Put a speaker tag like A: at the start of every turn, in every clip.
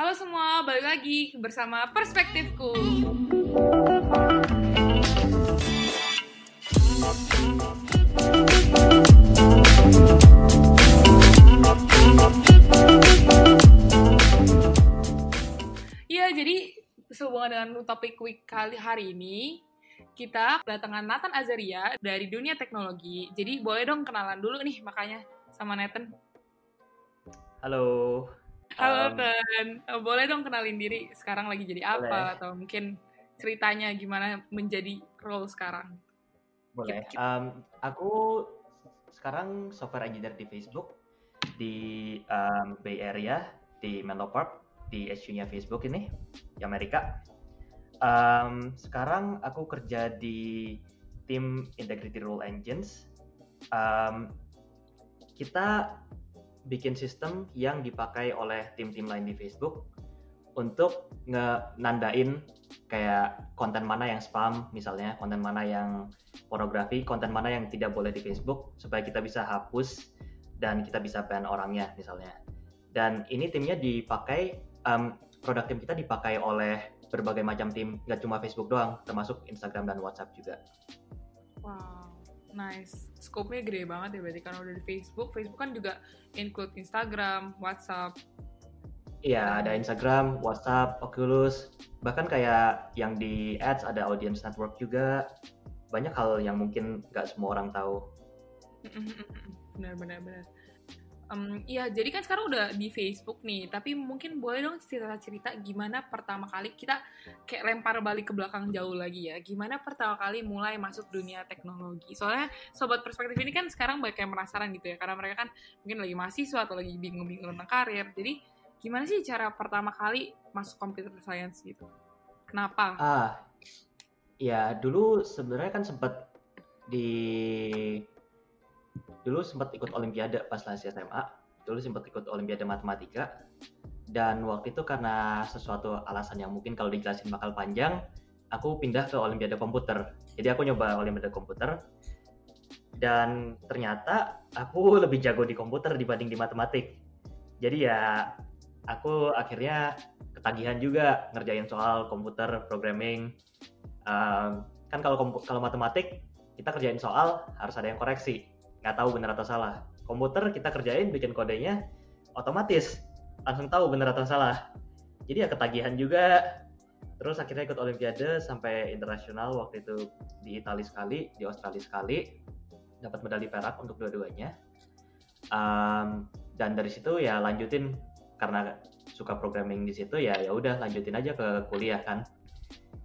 A: Halo semua, balik lagi bersama Perspektifku. Ya, jadi sehubungan dengan topik week kali hari ini, kita kedatangan Nathan Azaria dari dunia teknologi. Jadi boleh dong kenalan dulu nih makanya sama Nathan.
B: Halo.
A: Halo
B: Um,
A: boleh dong kenalin diri sekarang lagi jadi apa
B: Boleh.
A: atau mungkin ceritanya gimana menjadi role sekarang.
B: Boleh. Um, aku sekarang software engineer di Facebook di um, Bay Area di Menlo Park di HQ-nya Facebook ini di Amerika. Um, sekarang aku kerja di tim Integrity Rule Engines. Um, kita bikin sistem yang dipakai oleh tim-tim lain di Facebook untuk ngenandain kayak konten mana yang spam misalnya, konten mana yang pornografi, konten mana yang tidak boleh di Facebook supaya kita bisa hapus dan kita bisa ban orangnya misalnya. Dan ini timnya dipakai, um, produk tim kita dipakai oleh berbagai macam tim, nggak cuma Facebook doang, termasuk Instagram dan WhatsApp juga.
A: Wow, nice. Scope-nya gede banget ya berarti karena udah di Facebook. Facebook kan juga include Instagram, WhatsApp.
B: Iya, ada Instagram, WhatsApp, Oculus, bahkan kayak yang di Ads ada Audience Network juga. Banyak hal yang mungkin nggak semua orang tahu.
A: benar benar benar. Em, Iya, jadi kan sekarang udah di Facebook nih, tapi mungkin boleh dong cerita-cerita gimana pertama kali kita kayak lempar balik ke belakang jauh lagi ya. Gimana pertama kali mulai masuk dunia teknologi? Soalnya sobat perspektif ini kan sekarang banyak yang penasaran gitu ya, karena mereka kan mungkin lagi mahasiswa atau lagi bingung-bingung tentang karir. Jadi gimana sih cara pertama kali masuk computer science gitu? Kenapa?
B: Ah, ya dulu sebenarnya kan sempat di dulu sempat ikut olimpiade pas masih SMA. Dulu sempat ikut olimpiade matematika. Dan waktu itu karena sesuatu alasan yang mungkin kalau dijelasin bakal panjang, aku pindah ke olimpiade komputer. Jadi aku nyoba olimpiade komputer. Dan ternyata aku lebih jago di komputer dibanding di matematik. Jadi ya aku akhirnya ketagihan juga ngerjain soal komputer programming Um, kan kalau kalau matematik kita kerjain soal harus ada yang koreksi nggak tahu benar atau salah. Komputer kita kerjain bikin kodenya otomatis langsung tahu benar atau salah. Jadi ya ketagihan juga. Terus akhirnya ikut olimpiade sampai internasional waktu itu di Italia sekali di Australia sekali. Dapat medali perak untuk dua-duanya. Um, dan dari situ ya lanjutin. Karena suka programming di situ ya ya udah lanjutin aja ke kuliah kan.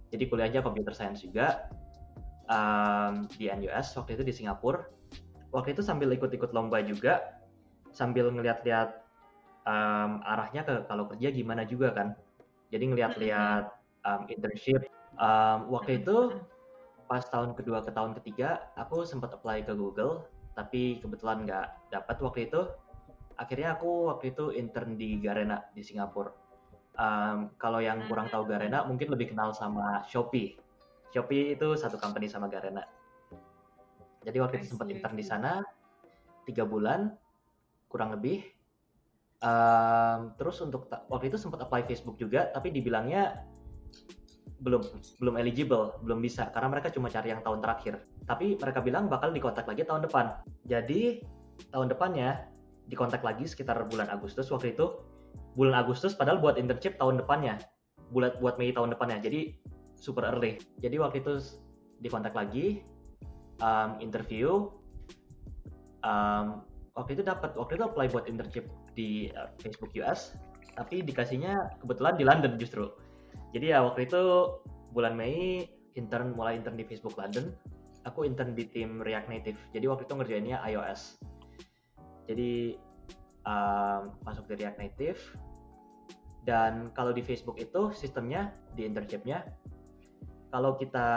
B: Jadi kuliahnya computer science juga. Um, di NUS waktu itu di Singapura waktu itu sambil ikut-ikut lomba juga sambil ngeliat-liat um, arahnya ke kalau kerja gimana juga kan. Jadi ngeliat-liat um, internship. Um, waktu itu pas tahun kedua ke tahun ketiga aku sempat apply ke Google tapi kebetulan nggak dapat waktu itu. Akhirnya aku waktu itu intern di Garena di Singapura. Um, kalau yang kurang tahu Garena mungkin lebih kenal sama Shopee. Shopee itu satu company sama Garena jadi waktu itu sempat intern di sana tiga bulan kurang lebih. Um, terus untuk waktu itu sempat apply Facebook juga tapi dibilangnya belum belum eligible belum bisa karena mereka cuma cari yang tahun terakhir. Tapi mereka bilang bakal dikontak lagi tahun depan. Jadi tahun depannya dikontak lagi sekitar bulan Agustus. Waktu itu bulan Agustus padahal buat internship tahun depannya. Buat buat Mei tahun depannya. Jadi super early. Jadi waktu itu dikontak lagi um, interview um, waktu itu dapat waktu itu apply buat internship di uh, Facebook US tapi dikasihnya kebetulan di London justru. Jadi ya waktu itu bulan Mei intern mulai intern di Facebook London aku intern di tim React Native. Jadi waktu itu ngerjainnya iOS jadi um, masuk di React Native. Dan kalau di Facebook itu sistemnya di internshipnya kalau kita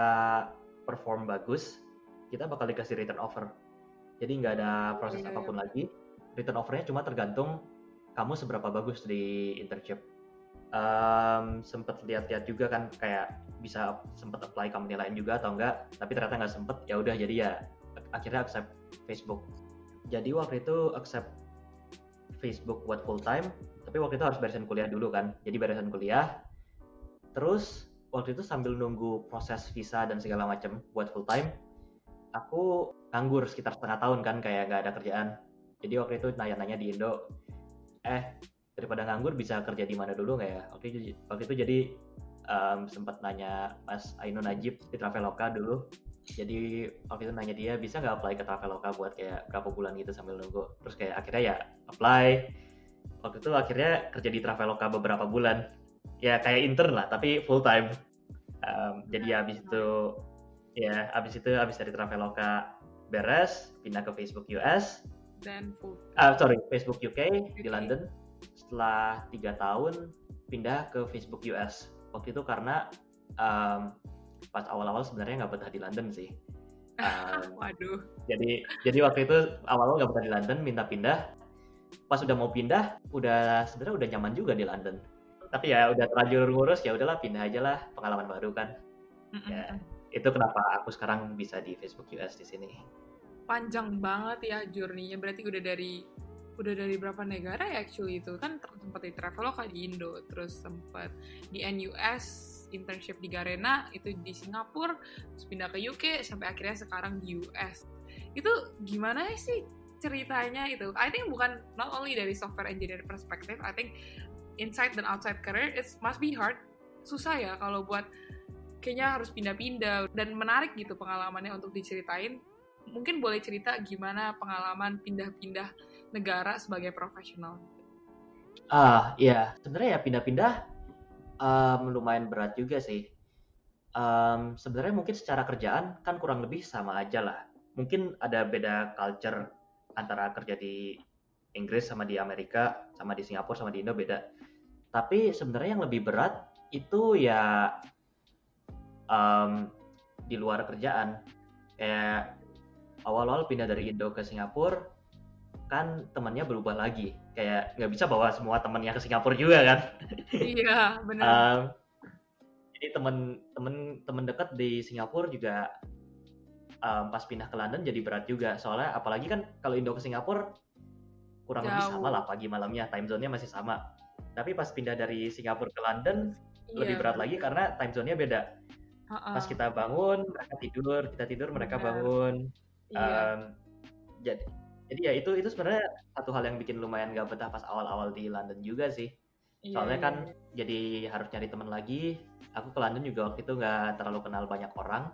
B: perform bagus kita bakal dikasih return offer. Jadi nggak ada proses
A: Iya, iya.
B: apa pun lagi. Return offernya cuma tergantung kamu seberapa bagus di internship. Um, sempet lihat-lihat juga kan kayak bisa sempet apply company lain juga atau enggak tapi ternyata nggak sempet ya udah jadi ya akhirnya accept Facebook. Jadi waktu itu accept Facebook buat full time tapi waktu itu harus beresin kuliah dulu kan. Jadi beresin kuliah terus waktu itu sambil nunggu proses visa dan segala macam buat full time aku nganggur sekitar setengah tahun kan kayak gak ada kerjaan. Jadi waktu itu nanya-nanya di Indo eh daripada nganggur bisa kerja di mana dulu nggak ya? Waktu itu waktu itu jadi um, sempat nanya Mas Aino Najib di Traveloka dulu. Jadi waktu itu nanya dia bisa nggak apply ke Traveloka buat kayak berapa bulan gitu sambil nunggu? Terus kayak akhirnya ya apply. Waktu itu akhirnya kerja di Traveloka beberapa bulan. Ya kayak intern lah tapi full time. Um, jadi habis itu ya habis itu habis dari Traveloka beres pindah ke Facebook US
A: dan
B: uh, sorry Facebook UK, UK di London setelah tiga tahun pindah ke Facebook US waktu itu karena um, pas awal-awal sebenarnya nggak betah di London sih.
A: Um, Waduh.
B: Jadi jadi waktu itu awal-awal nggak betah di London, minta pindah. Pas udah mau pindah, udah sebenarnya udah nyaman juga di London. Tapi ya udah terlanjur ngurus ya udahlah pindah aja lah pengalaman baru kan. Mm -mm. Ya itu kenapa aku sekarang bisa di Facebook US di sini.
A: Panjang banget ya journey-nya. Berarti udah dari udah dari berapa negara ya actually itu kan sempat di Traveloka di Indo terus sempat di NUS internship di Garena itu di Singapura terus pindah ke UK sampai akhirnya sekarang di US itu gimana sih ceritanya itu I think bukan not only dari software engineer perspective I think inside dan outside career it must be hard susah ya kalau buat kayaknya harus pindah-pindah dan menarik gitu pengalamannya untuk diceritain mungkin boleh cerita gimana pengalaman pindah-pindah negara sebagai profesional
B: ah iya sebenarnya ya pindah-pindah um, lumayan berat juga sih. Um, sebenarnya mungkin secara kerjaan kan kurang lebih sama aja lah. Mungkin ada beda culture antara kerja di Inggris sama di Amerika, sama di Singapura sama di Indo beda. Tapi sebenarnya yang lebih berat itu ya um, di luar kerjaan. Kayak awal-awal pindah dari Indo ke Singapura, kan temannya berubah lagi. Kayak nggak bisa bawa semua temannya ke Singapura juga kan?
A: Iya benar um,
B: jadi temen temen temen dekat di Singapura juga um, pas pindah ke London jadi berat juga. Soalnya apalagi kan kalau Indo ke Singapura kurang Jauh. lebih sama lah pagi malamnya time zone-nya masih sama. Tapi pas pindah dari Singapura ke London iya, lebih berat lagi karena time zone-nya beda uh -uh. pas kita bangun mereka tidur kita tidur mereka bangun. Iya. um, jadi jadi ya itu itu sebenarnya satu hal yang bikin lumayan gak betah pas awal-awal di London juga sih. Iya, soalnya iya, kan iya. jadi harus cari teman lagi. Aku ke London juga waktu itu nggak terlalu kenal banyak orang.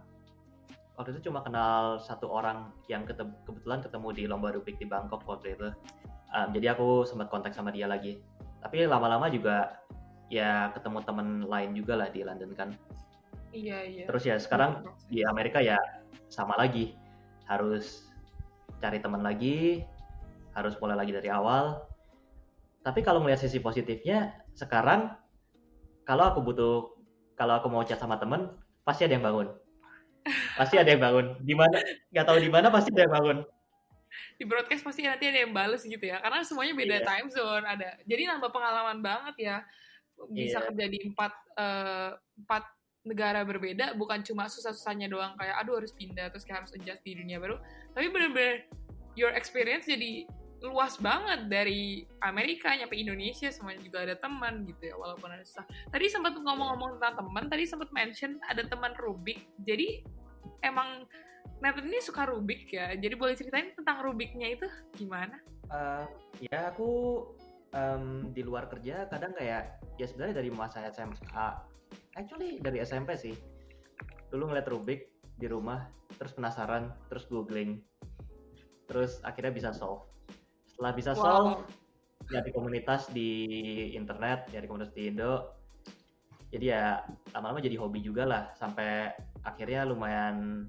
B: Waktu itu cuma kenal satu orang yang ketemu, kebetulan ketemu di lomba Rubik di Bangkok waktu itu. Um, jadi aku sempat kontak sama dia lagi. Tapi lama-lama juga ya ketemu teman lain juga lah di London kan
A: iya iya
B: terus ya sekarang di Amerika ya sama lagi harus cari teman lagi, harus mulai lagi dari awal. Tapi kalau melihat sisi positifnya, sekarang kalau aku butuh, kalau aku mau chat sama temen, pasti ada yang bangun. Pasti ada yang bangun. Di mana? Gak tahu di mana pasti ada yang bangun.
A: Di broadcast pasti nanti ada yang bales gitu ya, karena semuanya beda yeah. time zone ada. Jadi nambah pengalaman banget ya. Bisa yeah. kerja di empat uh, empat negara berbeda bukan cuma susah-susahnya doang kayak aduh harus pindah terus kayak harus adjust di dunia baru. Tapi bener-bener your experience jadi luas banget dari Amerika nyampe Indonesia semuanya juga ada teman gitu ya walaupun ada susah. Tadi sempat ngomong-ngomong tentang teman tadi sempat mention ada teman Rubik. Jadi emang Nathan ini suka Rubik ya? Jadi boleh ceritain tentang Rubiknya itu gimana?
B: Uh, ya aku um, di luar kerja kadang kayak ya sebenarnya dari masa SMA actually dari SMP sih. Dulu ngeliat Rubik di rumah terus penasaran terus googling. Terus akhirnya bisa solve. Setelah bisa wow. solve ya di komunitas di internet ya di komunitas di Indo. Jadi ya lama-lama jadi hobi juga lah. Sampai akhirnya lumayan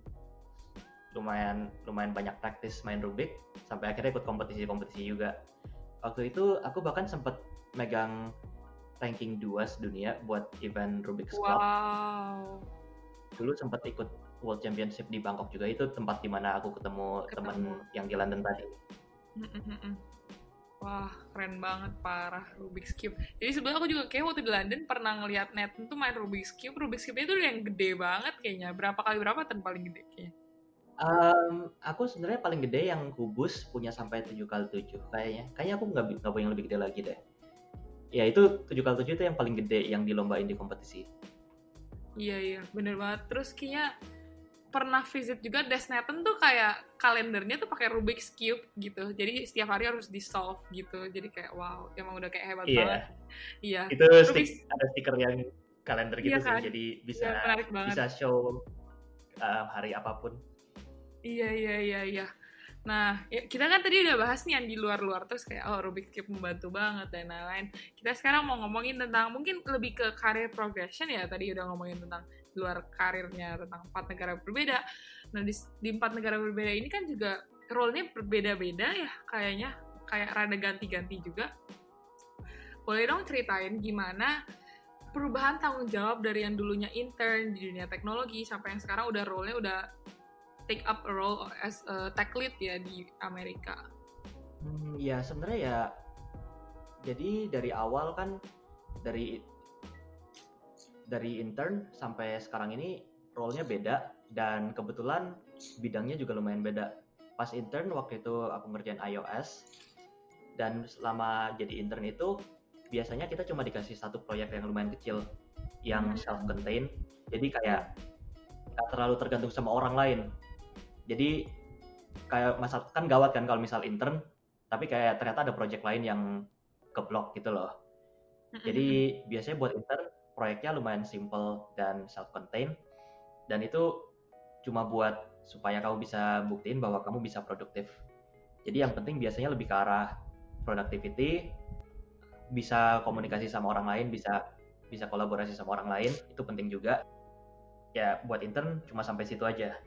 B: lumayan lumayan banyak praktis main Rubik. Sampai akhirnya ikut kompetisi-kompetisi juga. Waktu itu aku bahkan sempat megang ranking 2 sedunia buat event Rubik's Cup.
A: Wow.
B: Dulu sempat ikut World Championship di Bangkok juga itu tempat di mana aku ketemu, ketemu. teman yang di London tadi.
A: Wah, keren banget parah Rubik's Cube. Jadi sebenarnya aku juga kayak waktu di London pernah ngeliat net itu main Rubik's Cube. Rubik's Cube itu yang gede banget kayaknya. Berapa kali berapa tan paling gede kayaknya?
B: Um, aku sebenarnya paling gede yang kubus punya sampai 7 kali 7 kayaknya. Kayaknya aku nggak nggak punya yang lebih gede lagi deh. Ya itu 7 kali 7 itu yang paling gede yang dilombain di kompetisi
A: iya iya bener banget terus kayaknya pernah visit juga Desnetten tuh kayak kalendernya tuh pakai Rubik's Cube gitu. Jadi setiap hari harus di solve gitu. Jadi kayak wow, emang udah kayak hebat
B: Iya.
A: banget. Iya.
B: itu
A: Rubik's
B: stick, ada stiker yang kalender gitu
A: Iya
B: sih
A: kan?
B: jadi bisa
A: Iya, banget.
B: bisa show uh, hari apa pun
A: Iya iya iya iya. Nah, ya, kita kan tadi udah bahas nih yang di luar-luar terus kayak oh Rubik's Cube membantu banget dan lain-lain. Kita sekarang mau ngomongin tentang mungkin lebih ke career progression ya. Tadi udah ngomongin tentang luar karirnya tentang empat negara berbeda. Nah, di, di empat negara berbeda ini kan juga role-nya berbeda-beda ya kayaknya. Kayak rada ganti-ganti juga. Boleh dong ceritain gimana perubahan tanggung jawab dari yang dulunya intern di dunia teknologi sampai yang sekarang udah role-nya udah take up a role as a tech lead ya di Amerika.
B: Hmm, ya sebenarnya ya jadi dari awal kan dari dari intern sampai sekarang ini role-nya beda dan kebetulan bidangnya juga lumayan beda. Pas intern waktu itu aku ngerjain iOS dan selama jadi intern itu biasanya kita cuma dikasih satu proyek yang lumayan kecil yang
A: Hmm.
B: self-contained. Jadi kayak nggak terlalu tergantung sama orang lain. Jadi kayak masa kan gawat kan kalau misal intern tapi kayak ternyata ada project lain yang keblok gitu loh. Jadi biasanya buat intern proyeknya lumayan simple dan self-contained dan itu cuma buat supaya kamu bisa buktiin bahwa kamu bisa produktif. Jadi yang penting biasanya lebih ke arah productivity, bisa komunikasi sama orang lain, bisa bisa kolaborasi sama orang lain, itu penting juga. Ya buat intern cuma sampai situ aja.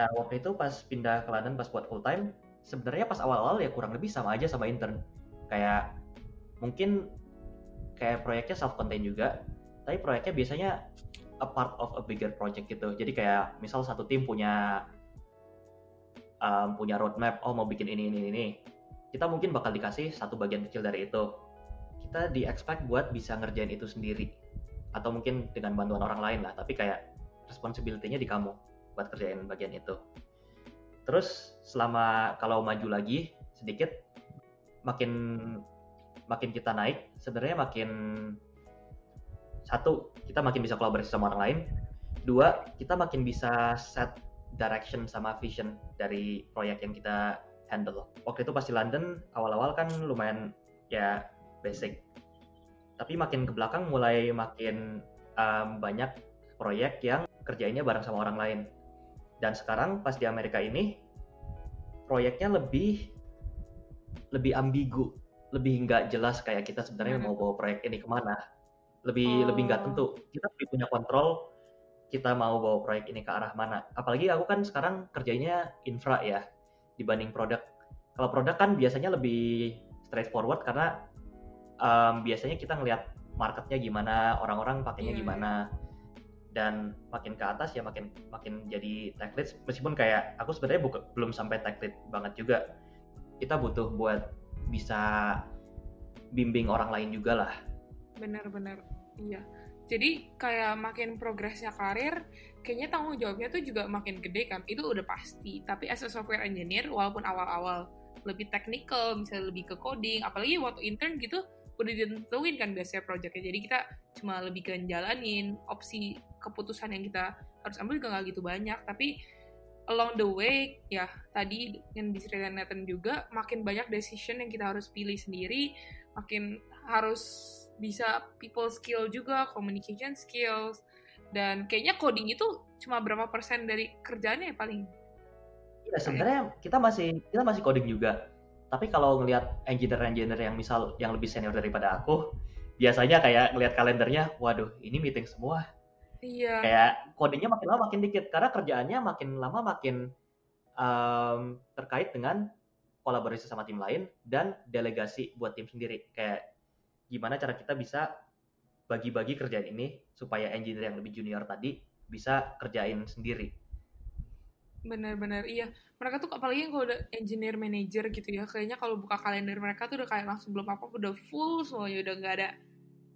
B: Nah waktu itu pas pindah ke London pas buat full time, sebenarnya pas awal-awal ya kurang lebih sama aja sama intern. Kayak mungkin kayak proyeknya self contained juga, tapi proyeknya biasanya a part of a bigger project gitu. Jadi kayak misal satu tim punya um, punya roadmap, oh mau bikin ini ini ini, kita mungkin bakal dikasih satu bagian kecil dari itu. Kita di expect buat bisa ngerjain itu sendiri, atau mungkin dengan bantuan orang lain lah. Tapi kayak responsibility-nya di kamu buat kerjain bagian itu. Terus selama kalau maju lagi sedikit, makin makin kita naik, sebenarnya makin satu kita makin bisa kolaborasi sama orang lain, dua kita makin bisa set direction sama vision dari proyek yang kita handle. Waktu itu pas di London awal-awal kan lumayan ya basic, tapi makin ke belakang mulai makin um, banyak proyek yang kerjainnya bareng sama orang lain. Dan sekarang pas di Amerika ini proyeknya lebih lebih ambigu, lebih nggak jelas kayak kita sebenarnya
A: Hmm.
B: mau bawa proyek ini ke mana. Lebih lebih nggak
A: Oh.
B: tentu. Kita lebih punya kontrol kita mau bawa proyek ini ke arah mana. Apalagi aku kan sekarang kerjanya infra ya dibanding produk. Kalau produk kan biasanya lebih straightforward karena um, biasanya kita ngelihat marketnya gimana, orang-orang pakainya
A: Iya, iya.
B: gimana, dan makin ke atas ya makin makin jadi tech lead. Meskipun kayak aku sebenarnya buka- belum sampai tech lead banget juga. Kita butuh buat bisa bimbing orang lain juga lah.
A: Bener-bener, iya. Jadi kayak makin progresnya karir, kayaknya tanggung jawabnya tuh juga makin gede kan. Itu udah pasti. Tapi as a software engineer, walaupun awal-awal lebih technical, misalnya lebih ke coding, apalagi waktu intern gitu, udah ditentuin kan biasanya projectnya. Jadi kita cuma lebih ke jalanin, opsi keputusan yang kita harus ambil juga nggak gitu banyak. Tapi along the way, ya tadi yang diceritain Nathan juga, makin banyak decision yang kita harus pilih sendiri, makin harus bisa people skill juga, communication skills, dan kayaknya coding itu cuma berapa persen dari kerjaannya ya paling.
B: Ya sebenarnya kita masih kita masih coding juga. Tapi kalau ngelihat engineer-engineer yang misal yang lebih senior daripada aku, biasanya kayak ngelihat kalendernya, waduh, ini meeting semua.
A: Iya.
B: Kayak codingnya makin lama makin dikit karena kerjaannya makin lama makin um, terkait dengan kolaborasi sama tim lain dan delegasi buat tim sendiri. Kayak gimana cara kita bisa bagi-bagi kerjaan ini supaya engineer yang lebih junior tadi bisa kerjain sendiri.
A: Bener-bener, iya. Mereka tuh apalagi yang kalau udah engineer manager gitu ya, kayaknya kalau buka kalender mereka tuh udah kayak langsung belum apa udah full semuanya, udah nggak ada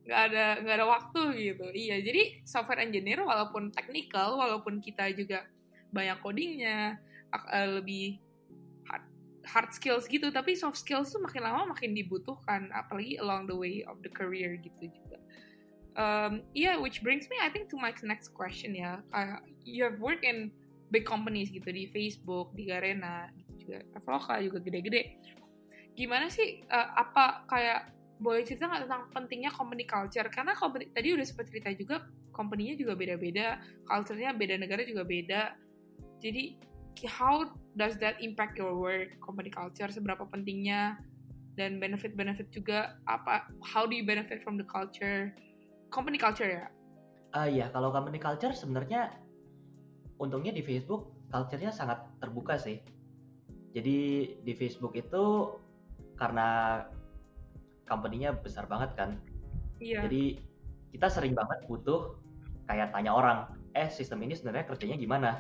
A: nggak ada nggak ada waktu gitu. Iya, jadi software engineer walaupun technical, walaupun kita juga banyak codingnya, eh, lebih hard, hard skills gitu tapi soft skills tuh makin lama makin dibutuhkan apalagi along the way of the career gitu juga. Um, yeah which brings me I think to my next question ya. Uh, you have worked in big companies gitu di Facebook di Garena gitu juga. Traveloka juga gede-gede. Gimana sih uh, apa kayak boleh cerita nggak tentang pentingnya company culture? Karena company, tadi udah sempat cerita juga company-nya juga beda-beda culture-nya beda negara juga beda. Jadi how does that impact your work company culture? Seberapa pentingnya? Dan benefit-benefit juga apa how do you benefit from the culture? Company culture ya?
B: Uh, ya kalau company culture sebenarnya untungnya di Facebook culture-nya sangat terbuka sih. Jadi di Facebook itu karena company-nya besar banget kan.
A: Iya.
B: jadi kita sering banget butuh kayak tanya orang eh sistem ini sebenarnya kerjanya gimana?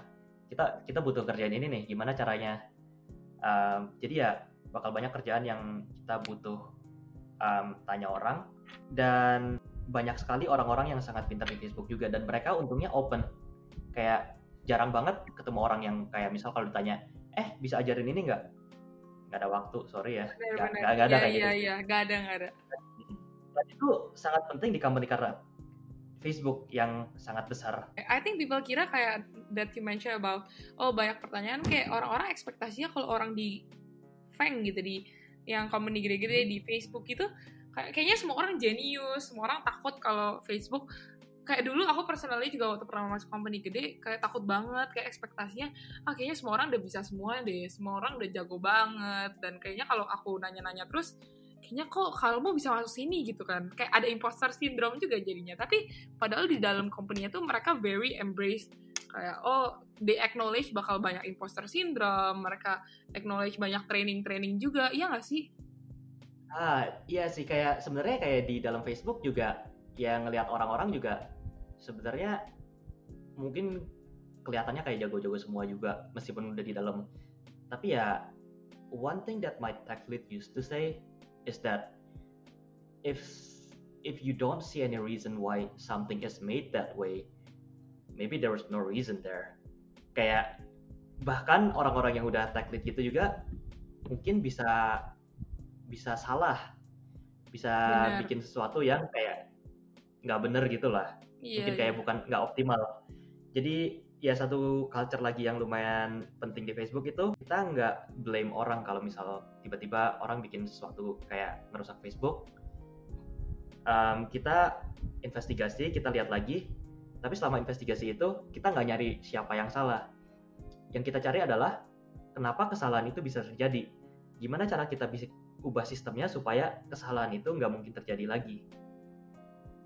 B: Kita kita butuh kerjaan ini nih gimana caranya? Um, jadi ya bakal banyak kerjaan yang kita butuh um, tanya orang. Dan banyak sekali orang-orang yang sangat pintar di Facebook juga dan mereka untungnya open. Kayak jarang banget ketemu orang yang kayak misal kalau ditanya eh bisa ajarin ini nggak nggak ada waktu sorry ya. Nggak
A: nggak ada ya, kayak ya, gitu ya nggak ada nggak ada.
B: Dan itu sangat penting di company karena Facebook yang sangat besar.
A: I think people kira kayak that you mention about oh banyak pertanyaan kayak orang-orang ekspektasinya kalau orang di Feng gitu di yang company gede-gede di Facebook itu kayak, kayaknya semua orang jenius, semua orang takut kalau Facebook kayak dulu aku personally juga waktu pernah masuk company gede kayak takut banget kayak ekspektasinya ah kayaknya semua orang udah bisa semua deh semua orang udah jago banget. Dan kayaknya kalau aku nanya-nanya terus kayaknya kok kalau mau bisa masuk sini? gitu kan. Kayak ada imposter syndrome juga jadinya. Tapi padahal di dalam company tuh mereka very embrace kayak oh they acknowledge bakal banyak imposter syndrome mereka acknowledge banyak training training juga. Iya gak sih?
B: Ah iya sih. Kayak sebenarnya kayak di dalam Facebook juga yang ngelihat orang-orang juga sebenarnya mungkin kelihatannya kayak jago-jago semua juga meskipun udah di dalam tapi ya one thing that my tech lead used to say is that if if you don't see any reason why something is made that way, maybe there is no reason there. Kayak bahkan orang-orang yang udah tech lead gitu juga mungkin bisa bisa salah, bisa bener. bikin sesuatu yang kayak nggak bener gitu lah. Iya, mungkin kayak iya. bukan nggak optimal. Jadi ya satu culture lagi yang lumayan penting di Facebook itu kita nggak blame orang kalau misal tiba-tiba orang bikin sesuatu kayak merusak Facebook um, kita investigasi kita lihat lagi tapi selama investigasi itu kita nggak nyari siapa yang salah yang kita cari adalah kenapa kesalahan itu bisa terjadi gimana cara kita bisa ubah sistemnya supaya kesalahan itu nggak mungkin terjadi lagi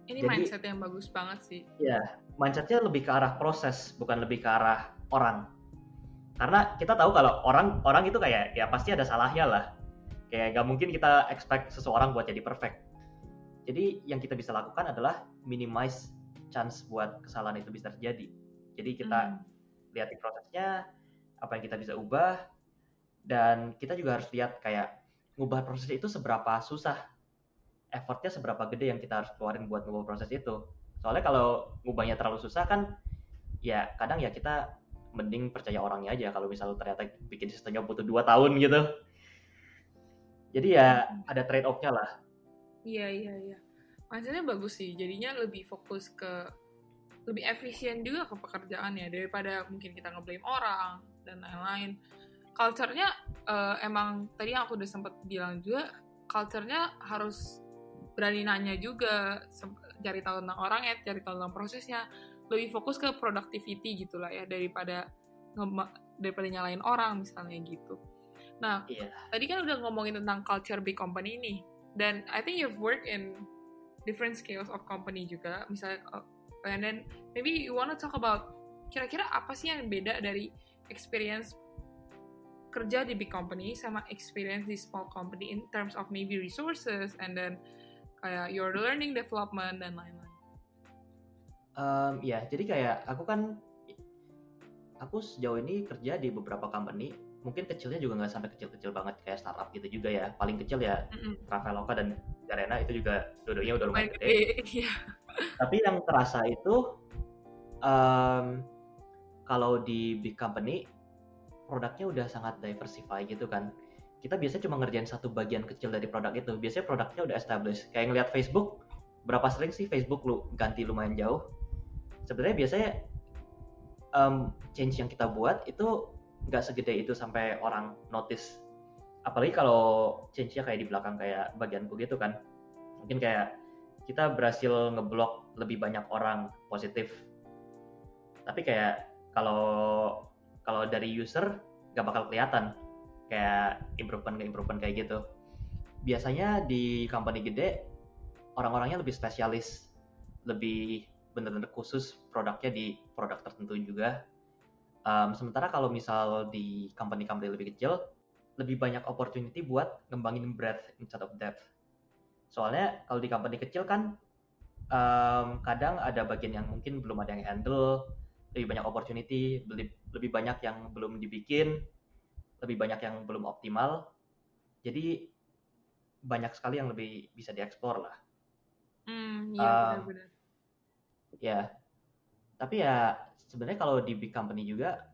A: ini Jadi, mindset yang bagus banget sih.
B: Ya mindsetnya lebih ke arah proses bukan lebih ke arah orang. Karena kita tahu kalau orang orang itu kayak ya pasti ada salahnya lah. Kayak gak mungkin kita expect seseorang buat jadi perfect. Jadi yang kita bisa lakukan adalah minimize chance buat kesalahan itu bisa terjadi. Jadi kita hmm. lihat di prosesnya apa yang kita bisa ubah dan kita juga harus lihat kayak ngubah proses itu seberapa susah effortnya seberapa gede yang kita harus keluarin buat ngubah proses itu. Soalnya kalau ngubahnya terlalu susah kan ya kadang ya kita mending percaya orangnya aja kalau misalnya ternyata bikin sistemnya butuh dua tahun gitu. Jadi ya ada trade off-nya lah.
A: Iya iya iya. Maksudnya bagus sih. Jadinya lebih fokus ke lebih efisien juga ke pekerjaannya daripada mungkin kita ngeblame orang dan lain-lain. Culture-nya uh, emang tadi yang aku udah sempat bilang juga culture-nya harus berani nanya juga cari tahu tentang orang ya cari tahu tentang prosesnya lebih fokus ke productivity gitulah ya daripada daripada nyalain orang misalnya gitu nah yeah. tadi kan udah ngomongin tentang culture big company ini dan I think you've worked in different scales of company juga misalnya uh, and then maybe you wanna talk about kira-kira apa sih yang beda dari experience kerja di big company sama experience di small company in terms of maybe resources and then kayak your learning development dan lain-lain.
B: Um, ya, jadi kayak aku kan aku sejauh ini kerja di beberapa company, mungkin kecilnya juga nggak sampai kecil-kecil banget kayak startup gitu juga ya. Paling kecil ya mm-hmm. Traveloka dan Garena itu juga dua-duanya udah lumayan gede. Iya. Tapi yang terasa itu um, kalau di big company produknya udah sangat diversify gitu kan. Kita biasanya cuma ngerjain satu bagian kecil dari produk itu. Biasanya produknya udah established. Kayak ngeliat Facebook, berapa sering sih Facebook lu ganti lumayan jauh? Sebenarnya biasanya um, change yang kita buat itu nggak segede itu sampai orang notice. Apalagi kalau change-nya kayak di belakang kayak bagianku gitu kan. Mungkin kayak kita berhasil ngeblok lebih banyak orang positif. Tapi kayak kalau kalau dari user nggak bakal kelihatan kayak improvement improvement kayak gitu. Biasanya di company gede orang-orangnya lebih spesialis lebih benar-benar khusus produknya di produk tertentu juga. Um, sementara kalau misal di company-company lebih kecil lebih banyak opportunity buat ngembangin breadth instead of depth. Soalnya kalau di company kecil kan um, kadang ada bagian yang mungkin belum ada yang handle lebih banyak opportunity lebih banyak yang belum dibikin lebih banyak yang belum optimal. Jadi banyak sekali yang lebih bisa dieksplor lah.
A: Hmm, iya um, benar-benar.
B: Ya, tapi ya sebenarnya kalau di big company juga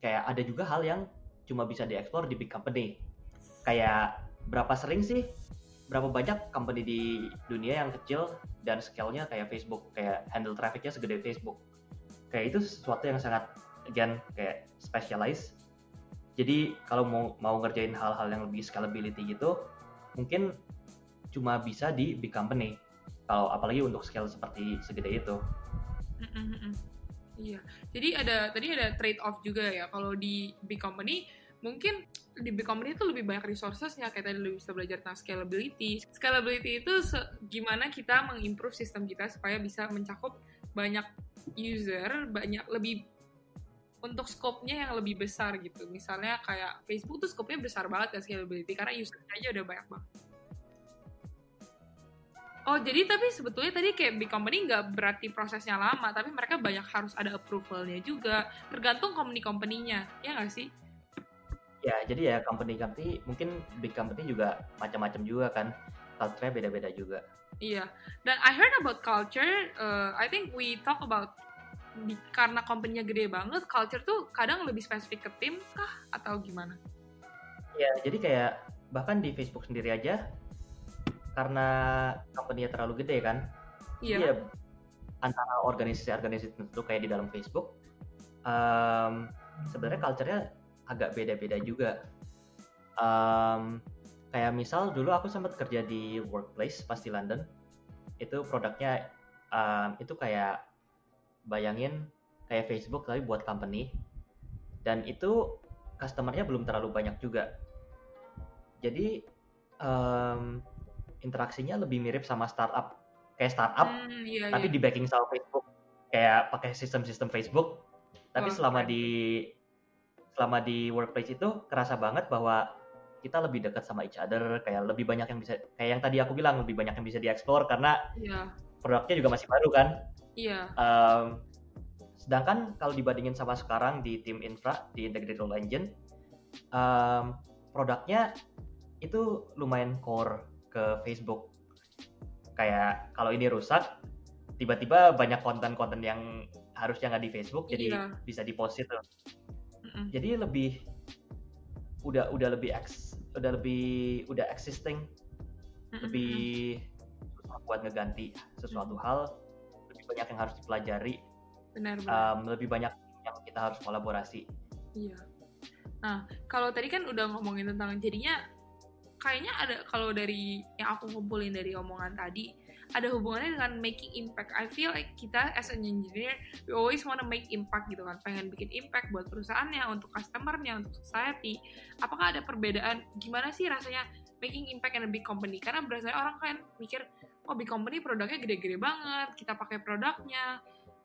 B: kayak ada juga hal yang cuma bisa dieksplor di big company. Kayak berapa sering sih, berapa banyak company di dunia yang kecil dan scale-nya kayak Facebook, kayak handle traffic-nya segede Facebook. Kayak itu sesuatu yang sangat again kayak specialized jadi kalau mau mau ngerjain hal-hal yang lebih scalability gitu mungkin cuma bisa di big company. Kalau apalagi untuk scale seperti segede itu.
A: Iya. Jadi ada tadi ada trade off juga ya. Kalau di big company mungkin di big company itu lebih banyak resourcesnya. Kayak tadi lu bisa belajar tentang scalability. Scalability itu gimana kita mengimprove sistem kita supaya bisa mencakup banyak user banyak lebih untuk scope-nya yang lebih besar gitu. Misalnya kayak Facebook tuh scope-nya besar banget ya scalability karena user aja udah banyak banget. Oh, jadi tapi sebetulnya tadi kayak big company nggak berarti prosesnya lama, tapi mereka banyak harus ada approval-nya juga. Tergantung company-company-nya, ya nggak sih?
B: Ya, jadi ya company-company, mungkin big company juga macam-macam juga kan. Culture-nya beda-beda juga.
A: Iya, dan I heard about culture, uh, I think we talk about di, karena company-nya gede banget, culture tuh kadang lebih spesifik ke tim kah atau gimana?
B: Ya, jadi kayak bahkan di Facebook sendiri aja karena company-nya terlalu gede kan. Iya. Ya, antara organisasi-organisasi tertentu kayak di dalam Facebook um, sebenarnya culture-nya agak beda-beda juga. Um, kayak misal dulu aku sempat kerja di workplace pas di London itu produknya um, itu kayak bayangin kayak Facebook tapi buat company. Dan itu customernya belum terlalu banyak juga. Jadi um, interaksinya lebih mirip sama startup. Kayak startup hmm, iya, tapi iya. di backing sama Facebook. Kayak pakai sistem-sistem Facebook. Tapi oh, selama di selama di workplace itu kerasa banget bahwa kita lebih dekat sama each other. Kayak lebih banyak yang bisa kayak yang tadi aku bilang lebih banyak yang bisa dieksplor karena yeah. produknya juga masih baru kan
A: Iya.
B: Um, sedangkan kalau dibandingin sama sekarang di tim infra di integrated role engine, um, produknya itu lumayan core ke Facebook. Kayak kalau ini rusak, tiba-tiba banyak konten-konten yang harusnya nggak di Facebook, jadi iya. bisa di post itu. Mm-mm. Jadi lebih udah udah lebih ex, udah lebih udah existing, Mm-mm. lebih buat ngeganti sesuatu mm. hal lebih banyak yang harus dipelajari
A: benar, benar.
B: Um, lebih banyak yang kita harus kolaborasi
A: iya nah kalau tadi kan udah ngomongin tentang jadinya kayaknya ada kalau dari yang aku kumpulin dari omongan tadi ada hubungannya dengan making impact. I feel like kita as an engineer, we always wanna make impact gitu kan. Pengen bikin impact buat perusahaannya, untuk customernya, untuk society. Apakah ada perbedaan? Gimana sih rasanya making impact in a big company? Karena biasanya orang kan mikir, oh big company produknya gede-gede banget, kita pakai produknya.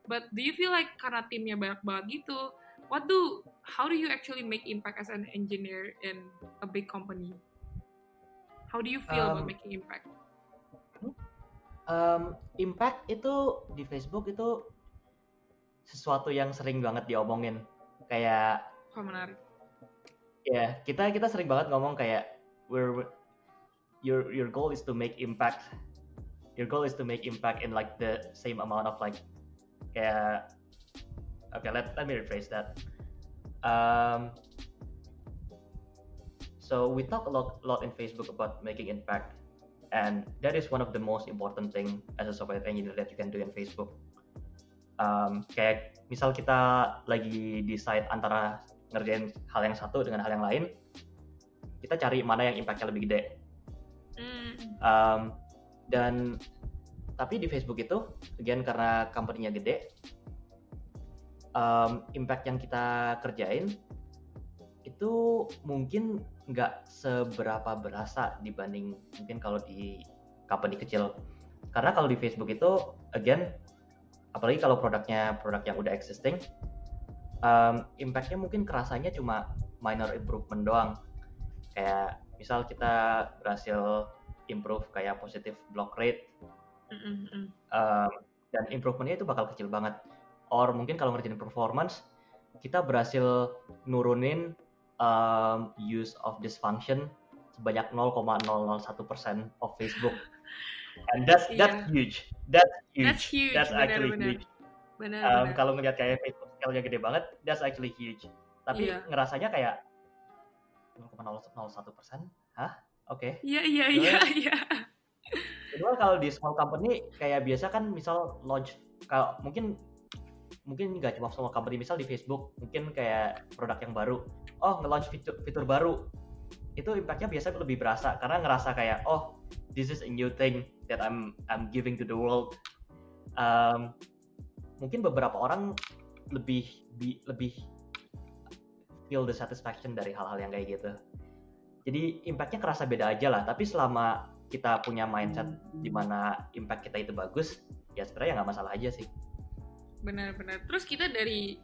A: But do you feel like karena timnya banyak banget gitu, what do, how do you actually make impact as an engineer in a big company? How do you feel um, about making impact?
B: Um, impact itu di Facebook itu sesuatu yang sering banget diomongin. Kayak
A: oh, menarik.
B: Ya, kita kita sering banget ngomong kayak we're your your goal is to make impact your goal is to make impact in like the same amount of like kayak okay let let me rephrase that um, so we talk a lot, lot in Facebook about making impact, and that is one of the most important thing as a software engineer that you can do in Facebook. Um, kayak misal kita lagi decide antara ngerjain hal yang satu dengan hal yang lain, kita cari mana yang impactnya lebih gede.
A: Hmm.
B: Um, dan tapi di Facebook itu, again karena company-nya gede, um, impact yang kita kerjain itu mungkin nggak seberapa berasa dibanding mungkin kalau di company kecil. Karena kalau di Facebook itu, again, apalagi kalau produknya produk yang udah existing, um, impactnya mungkin kerasanya cuma minor improvement doang. Kayak misal kita berhasil improve kayak positive block rate,
A: Mm, mm, mm.
B: um, dan improvementnya itu bakal kecil banget. Or mungkin kalau ngerjain performance, kita berhasil nurunin um, use of this function sebanyak 0,001% of Facebook. And that's that's
A: Iya.
B: huge. That's huge.
A: That's huge.
B: That's actually
A: benar.
B: huge.
A: Benar,
B: Um, kalau ngeliat kayak Facebook scale-nya gede banget, that's actually huge. Tapi
A: Iya.
B: ngerasanya kayak 0,001%? Hah? Oke.
A: Iya, iya, iya,
B: Gimana?
A: iya.
B: Kedua kalau di small company kayak biasa kan misal launch kalau mungkin mungkin nggak cuma small company misal di Facebook mungkin kayak produk yang baru oh nge-launch fitur fitur baru itu impactnya biasanya lebih berasa karena ngerasa kayak oh this is a new thing that I'm I'm giving to the world Um, mungkin beberapa orang lebih bi- lebih feel the satisfaction dari hal-hal yang kayak gitu jadi impactnya kerasa beda aja lah. Tapi selama kita punya mindset di mana impact kita itu bagus ya sebenarnya nggak masalah aja sih.
A: Benar-benar. Terus kita dari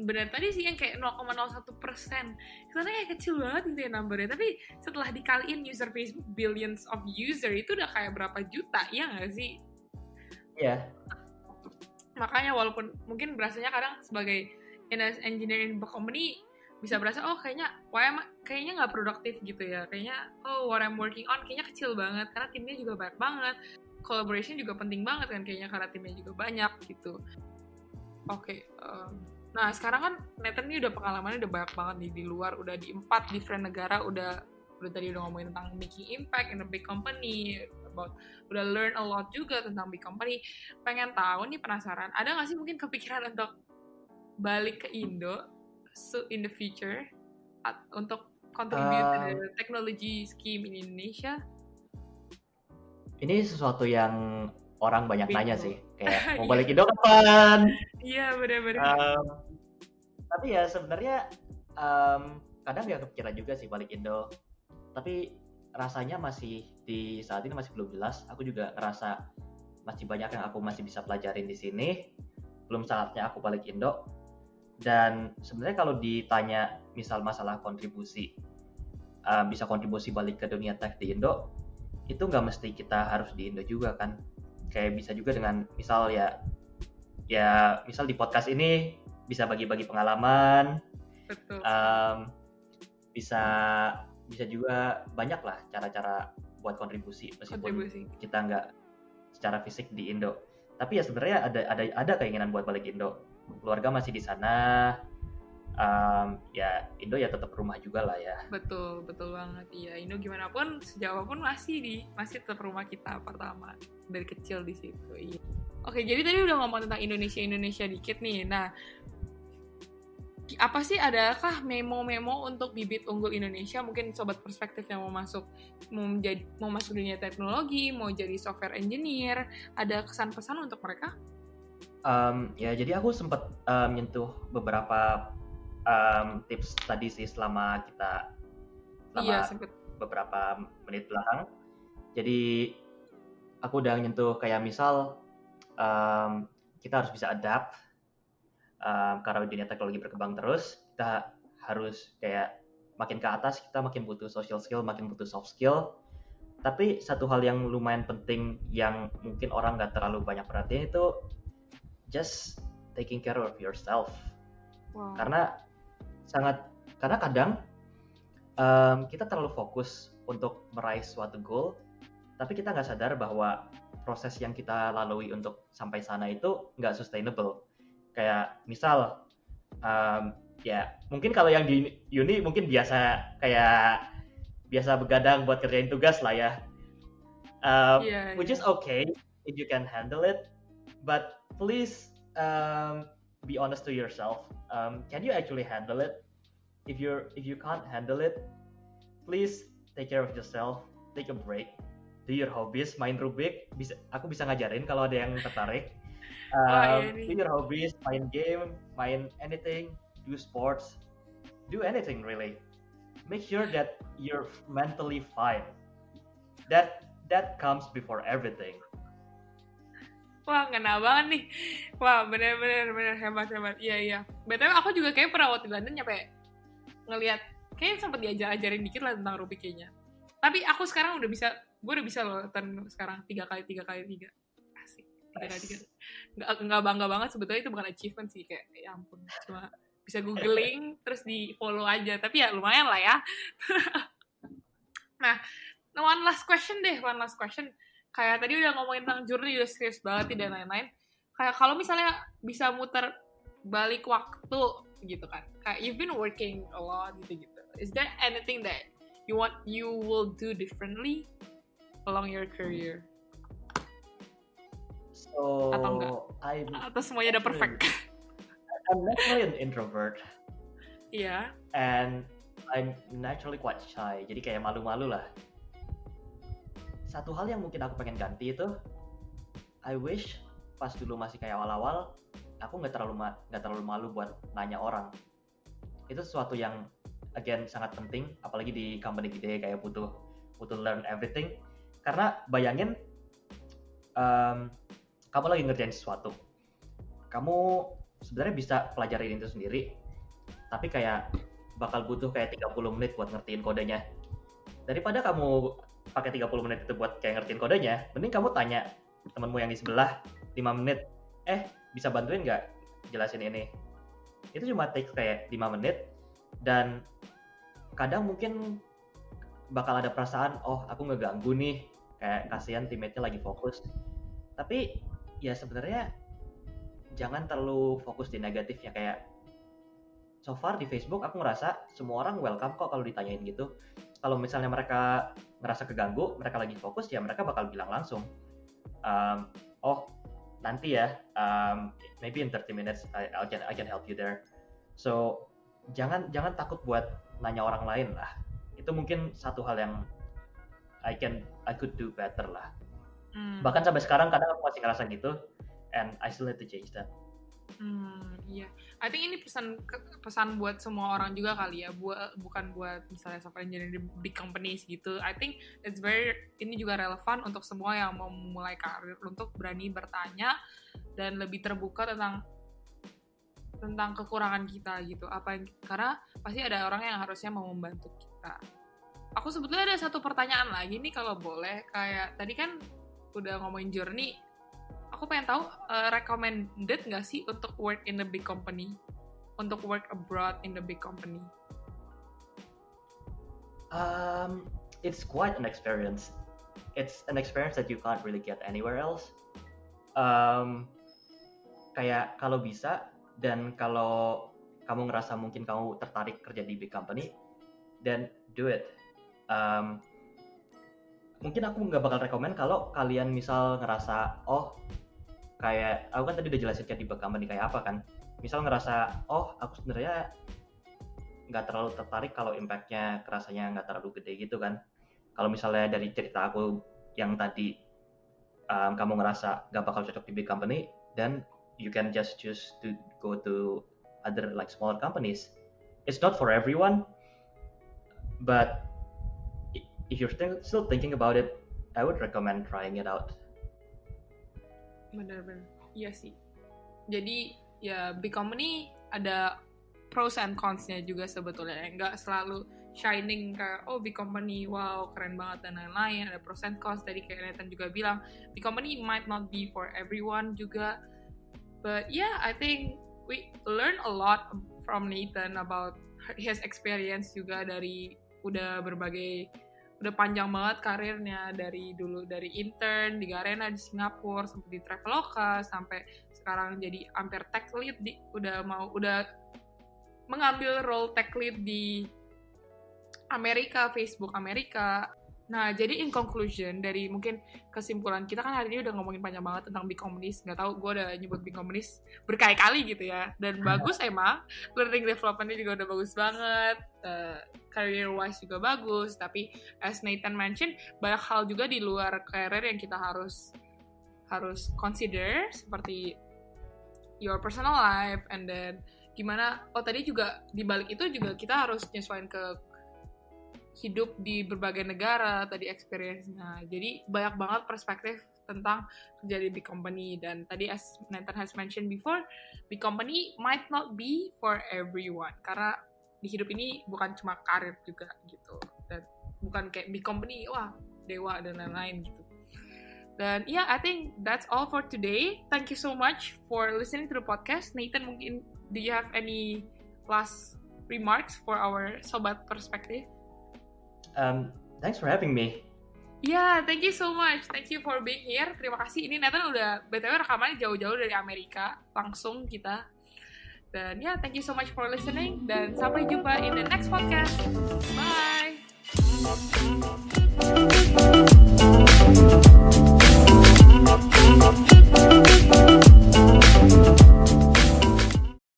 A: benar tadi sih yang kayak 0,01 persen. Kesannya kayak kecil banget gitu ya numbernya. Tapi setelah dikaliin user Facebook billions of user itu udah kayak berapa juta ya nggak sih?
B: Iya,
A: makanya walaupun mungkin berasanya kadang sebagai in engineering company bisa berasa oh kayaknya why kayaknya nggak produktif gitu ya. Kayaknya oh what I'm working on kayaknya kecil banget karena timnya juga banyak banget. Collaboration juga penting banget kan kayaknya karena timnya juga banyak gitu. Oke em, nah sekarang kan Nathan ini udah pengalamannya udah banyak banget nih di luar udah di empat different negara udah udah tadi udah ngomongin tentang making impact in a big company about udah learn a lot juga tentang big company. Pengen tahu nih penasaran ada nggak sih mungkin kepikiran untuk balik ke Indo so in the future at- untuk contribute to
B: Um,
A: the technology scheme in Indonesia?
B: Ini sesuatu yang orang banyak
A: Bingung.
B: nanya sih kayak mau balik Indo kapan?
A: Iya benar-benar
B: Um, tapi ya sebenarnya um, kadang ya kepikiran juga sih balik Indo. Tapi rasanya masih di saat ini masih belum jelas. Aku juga ngerasa masih banyak yang aku masih bisa pelajarin di sini. Belum saatnya aku balik Indo dan sebenarnya kalau ditanya misal masalah kontribusi uh, bisa kontribusi balik ke dunia tech di Indo itu nggak mesti kita harus di Indo juga kan. Kayak bisa juga dengan misal ya ya misal di podcast ini bisa bagi-bagi pengalaman
A: betul.
B: um, bisa bisa juga banyak lah cara-cara buat kontribusi meskipun
A: kontribusi.
B: kita nggak secara fisik di Indo. Tapi ya sebenarnya ada ada ada keinginan buat balik Indo keluarga masih di sana. Um, ya Indo ya tetap rumah juga lah ya.
A: Betul betul banget. Iya Indo gimana pun sejauh pun masih di masih tetap rumah kita pertama dari kecil di situ iya. Oke jadi tadi udah ngomong tentang Indonesia Indonesia dikit nih. Nah apa sih adakah memo-memo untuk bibit unggul Indonesia? Mungkin sobat perspektif yang mau masuk mau menjadi mau masuk dunia teknologi mau jadi software engineer ada kesan pesan untuk mereka
B: Um, ya jadi aku sempat um, nyentuh beberapa um, tips tadi sih selama kita selama
A: iya sempet
B: beberapa menit belakang. Jadi aku udah nyentuh kayak misal um, kita harus bisa adapt um, karena dunia teknologi berkembang terus. Kita harus kayak makin ke atas kita makin butuh social skill, makin butuh soft skill. Tapi satu hal yang lumayan penting yang mungkin orang nggak terlalu banyak perhatian itu just taking care of yourself
A: wow.
B: karena sangat karena kadang em, kita terlalu fokus untuk meraih suatu goal tapi kita nggak sadar bahwa proses yang kita lalui untuk sampai sana itu nggak sustainable kayak misal em, ya mungkin kalau yang di uni mungkin biasa kayak biasa begadang buat kerjain tugas lah ya. Um,
A: yeah,
B: which
A: yeah.
B: is okay if you can handle it, but please um, be honest to yourself. Um, can you actually handle it? If you're if you can't handle it, please take care of yourself. Take a break. Do your hobbies, main Rubik. Bisa, aku bisa ngajarin kalau ada yang tertarik. Um,
A: oh, iya
B: do your hobbies, main game, main anything, do sports, do anything really. Make sure that you're mentally fine. That that comes before everything.
A: Wah, ngena banget nih. Wah, bener-bener bener hebat hebat. Iya iya. Btw aku juga kayak pernah waktu di London nyampe ngelihat kayak sempat diajar-ajarin dikit lah tentang Rubik kayaknya. Tapi aku sekarang udah bisa, gue udah bisa loh turn sekarang tiga kali tiga kali tiga. Asik. Tiga kali tiga. Nggak bangga banget sebetulnya itu bukan achievement sih kayak ya ampun cuma bisa googling terus di follow aja tapi ya lumayan lah ya nah one last question deh one last question kayak tadi udah ngomongin tentang journey udah serius banget dan lain-lain. Kayak kalau misalnya bisa muter balik waktu gitu kan. Kayak you've been working a lot gitu gitu. Is there anything that you want you will do differently along your career?
B: So
A: atau enggak?
B: I'm
A: atau semuanya udah perfect?
B: I'm naturally an introvert.
A: Iya. Yeah.
B: and I'm naturally quite shy. Jadi kayak malu-malu lah satu hal yang mungkin aku pengen ganti itu I wish pas dulu masih kayak awal-awal aku nggak terlalu nggak terlalu malu buat nanya orang. Itu sesuatu yang again sangat penting apalagi di company gede kayak butuh butuh learn everything. Karena bayangin um, kamu lagi ngerjain sesuatu. Kamu sebenarnya bisa pelajarin itu sendiri tapi kayak bakal butuh kayak 30 menit buat ngertiin kodenya. Daripada kamu pakai 30 menit itu buat kayak ngertiin kodenya, mending kamu tanya temenmu yang di sebelah 5 menit, eh bisa bantuin nggak jelasin ini? Itu cuma take kayak 5 menit dan kadang mungkin bakal ada perasaan, oh aku ngeganggu nih, kayak kasihan teammate-nya lagi fokus. Tapi ya sebenarnya jangan terlalu fokus di negatifnya kayak so far di Facebook aku ngerasa semua orang welcome kok kalau ditanyain gitu. Kalau misalnya mereka ngerasa keganggu, mereka lagi fokus, ya mereka bakal bilang langsung, um, oh nanti ya, um, maybe in 30 minutes I, I can I can help you there. So jangan jangan takut buat nanya orang lain lah. Itu mungkin satu hal yang I can I could do better lah. Hmm. Bahkan sampai sekarang kadang aku masih ngerasa gitu, and I still need to change that.
A: Hmm, iya. I think ini pesan pesan buat semua orang juga kali ya, buat bukan buat misalnya software engineer di big companies gitu. I think it's very ini juga relevan untuk semua yang mau mulai karir untuk berani bertanya dan lebih terbuka tentang tentang kekurangan kita gitu. Apa yang karena pasti ada orang yang harusnya mau membantu kita. Aku sebetulnya ada satu pertanyaan lagi nih kalau boleh. Kayak tadi kan udah ngomongin journey aku pengen tahu uh, recommended nggak sih untuk work in a big company? Untuk work abroad in the big company?
B: Um it's quite an experience. It's an experience that you can't really get anywhere else. Um kayak kalau bisa dan kalau kamu ngerasa mungkin kamu tertarik kerja di big company then do it. Um, mungkin aku nggak bakal rekomend kalau kalian misal ngerasa oh kayak aku kan tadi udah jelasin kayak di company kayak apa kan. Misal ngerasa oh aku sebenarnya nggak terlalu tertarik kalau impactnya kerasanya nggak terlalu gede gitu kan. Kalau misalnya dari cerita aku yang tadi um, kamu ngerasa nggak bakal cocok di big company then you can just choose to go to other like smaller companies. It's not for everyone but if you're still thinking about it I would recommend trying it out
A: benar-benar iya sih. Jadi ya big company ada pros and cons-nya juga sebetulnya. Nggak selalu shining kayak oh big company wow keren banget dan lain-lain. Ada pros and cons tadi kayak Nathan juga bilang. Big company might not be for everyone juga. But yeah I think we learn a lot from Nathan about his experience juga dari udah berbagai udah panjang banget karirnya dari dulu dari intern di Garena di Singapura sampai di Traveloka sampai sekarang jadi hampir tech lead di udah mau udah mengambil role tech lead di Amerika, Facebook Amerika. Nah, jadi in conclusion dari mungkin kesimpulan kita kan hari ini udah ngomongin panjang banget tentang big communist. Nggak tahu gue udah nyebut big communist berkali-kali gitu ya. Dan bagus emang, learning developmentnya juga udah bagus banget. Uh, career wise juga bagus. Tapi as Nathan mention, banyak hal juga di luar career yang kita harus harus consider seperti your personal life and then gimana oh tadi juga di balik itu juga kita harus nyesuaiin ke hidup di berbagai negara tadi experience-nya jadi banyak banget perspektif tentang kerja di big company dan tadi as Nathan has mentioned before big company might not be for everyone karena di hidup ini bukan cuma karir juga gitu dan bukan kayak big company wah dewa dan lain-lain gitu dan ya, yeah, I think that's all for today. Thank you so much for listening to the podcast. Nathan, mungkin do you have any last remarks for our sobat perspektif?
B: Um, thanks for having me.
A: Ya, yeah, thank you so much. Thank you for being here. Terima kasih. Ini Nathan udah btw rekamannya jauh-jauh dari Amerika, langsung kita. Dan ya, yeah, thank you so much for listening. Dan sampai jumpa in the next podcast. Bye.